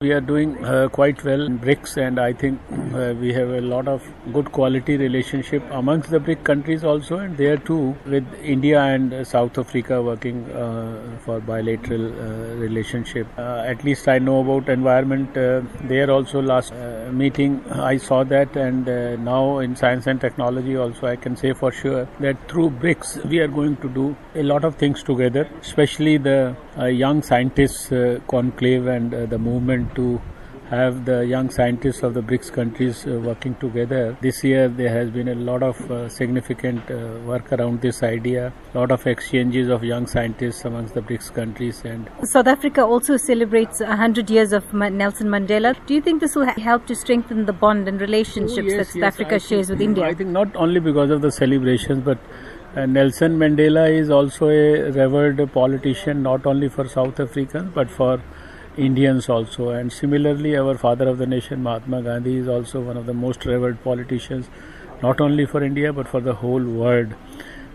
We are doing uh, quite well in BRICS, and I think uh, we have a lot of good quality relationship amongst the BRIC countries also, and there too with India and South Africa working uh, for bilateral uh, relationship. Uh, at least I know about environment uh, there also. Last meeting I saw that, and now in science and technology also I can say for sure that through BRICS we are going to do a lot of things together, especially the young scientists conclave and the movement to have the young scientists of the BRICS countries uh, working together. This year there has been a lot of uh, significant uh, work around this idea, a lot of exchanges of young scientists amongst the BRICS countries. And South Africa also celebrates 100 years of Nelson Mandela. Do you think this will help to strengthen the bond and relationships oh, yes, that South yes, Africa I shares think, with India? I think not only because of the celebrations, but uh, Nelson Mandela is also a revered politician, not only for South Africans, but for Indians also. And similarly, our father of the nation, Mahatma Gandhi, is also one of the most revered politicians, not only for India but for the whole world.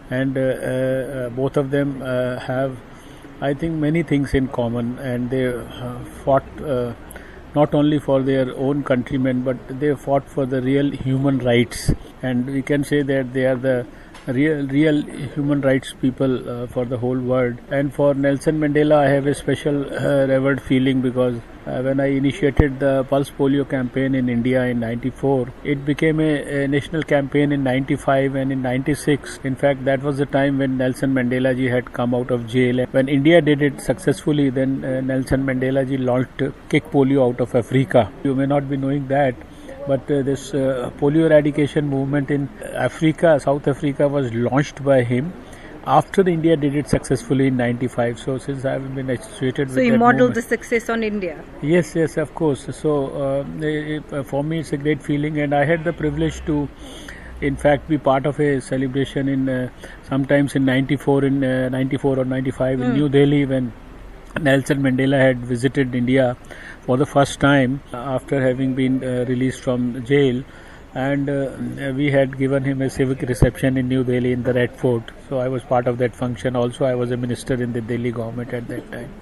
And uh, uh, both of them uh, have, I think, many things in common, and they uh, fought uh, not only for their own countrymen, but they fought for the real human rights. And we can say that they are the real real human rights people uh, for the whole world. And for Nelson Mandela I have a special uh, revered feeling because uh, when I initiated the pulse polio campaign in India in 94 it became a, a, national campaign in 95 and in 96 in fact that was the time when Nelson Mandela ji had come out of jail. When India did it successfully then uh, Nelson Mandela ji launched kick polio out of Africa. You may not be knowing that but uh, this uh, polio eradication movement in Africa, South Africa, was launched by him after India did it successfully in 95. So since I've been associated so with you that modeled the success on India. Yes, yes, of course. So uh, uh, for me, it's a great feeling, and I had the privilege to. In fact, be part of a celebration in uh, sometimes in '94, in '94 uh, or '95 mm. in hmm. New Delhi when Nelson Mandela had visited India for the first time after having been uh, released from jail and uh, we had given him a civic reception in New Delhi in the Red Fort. So I was part of that function. Also, I was a minister in the Delhi government at that time.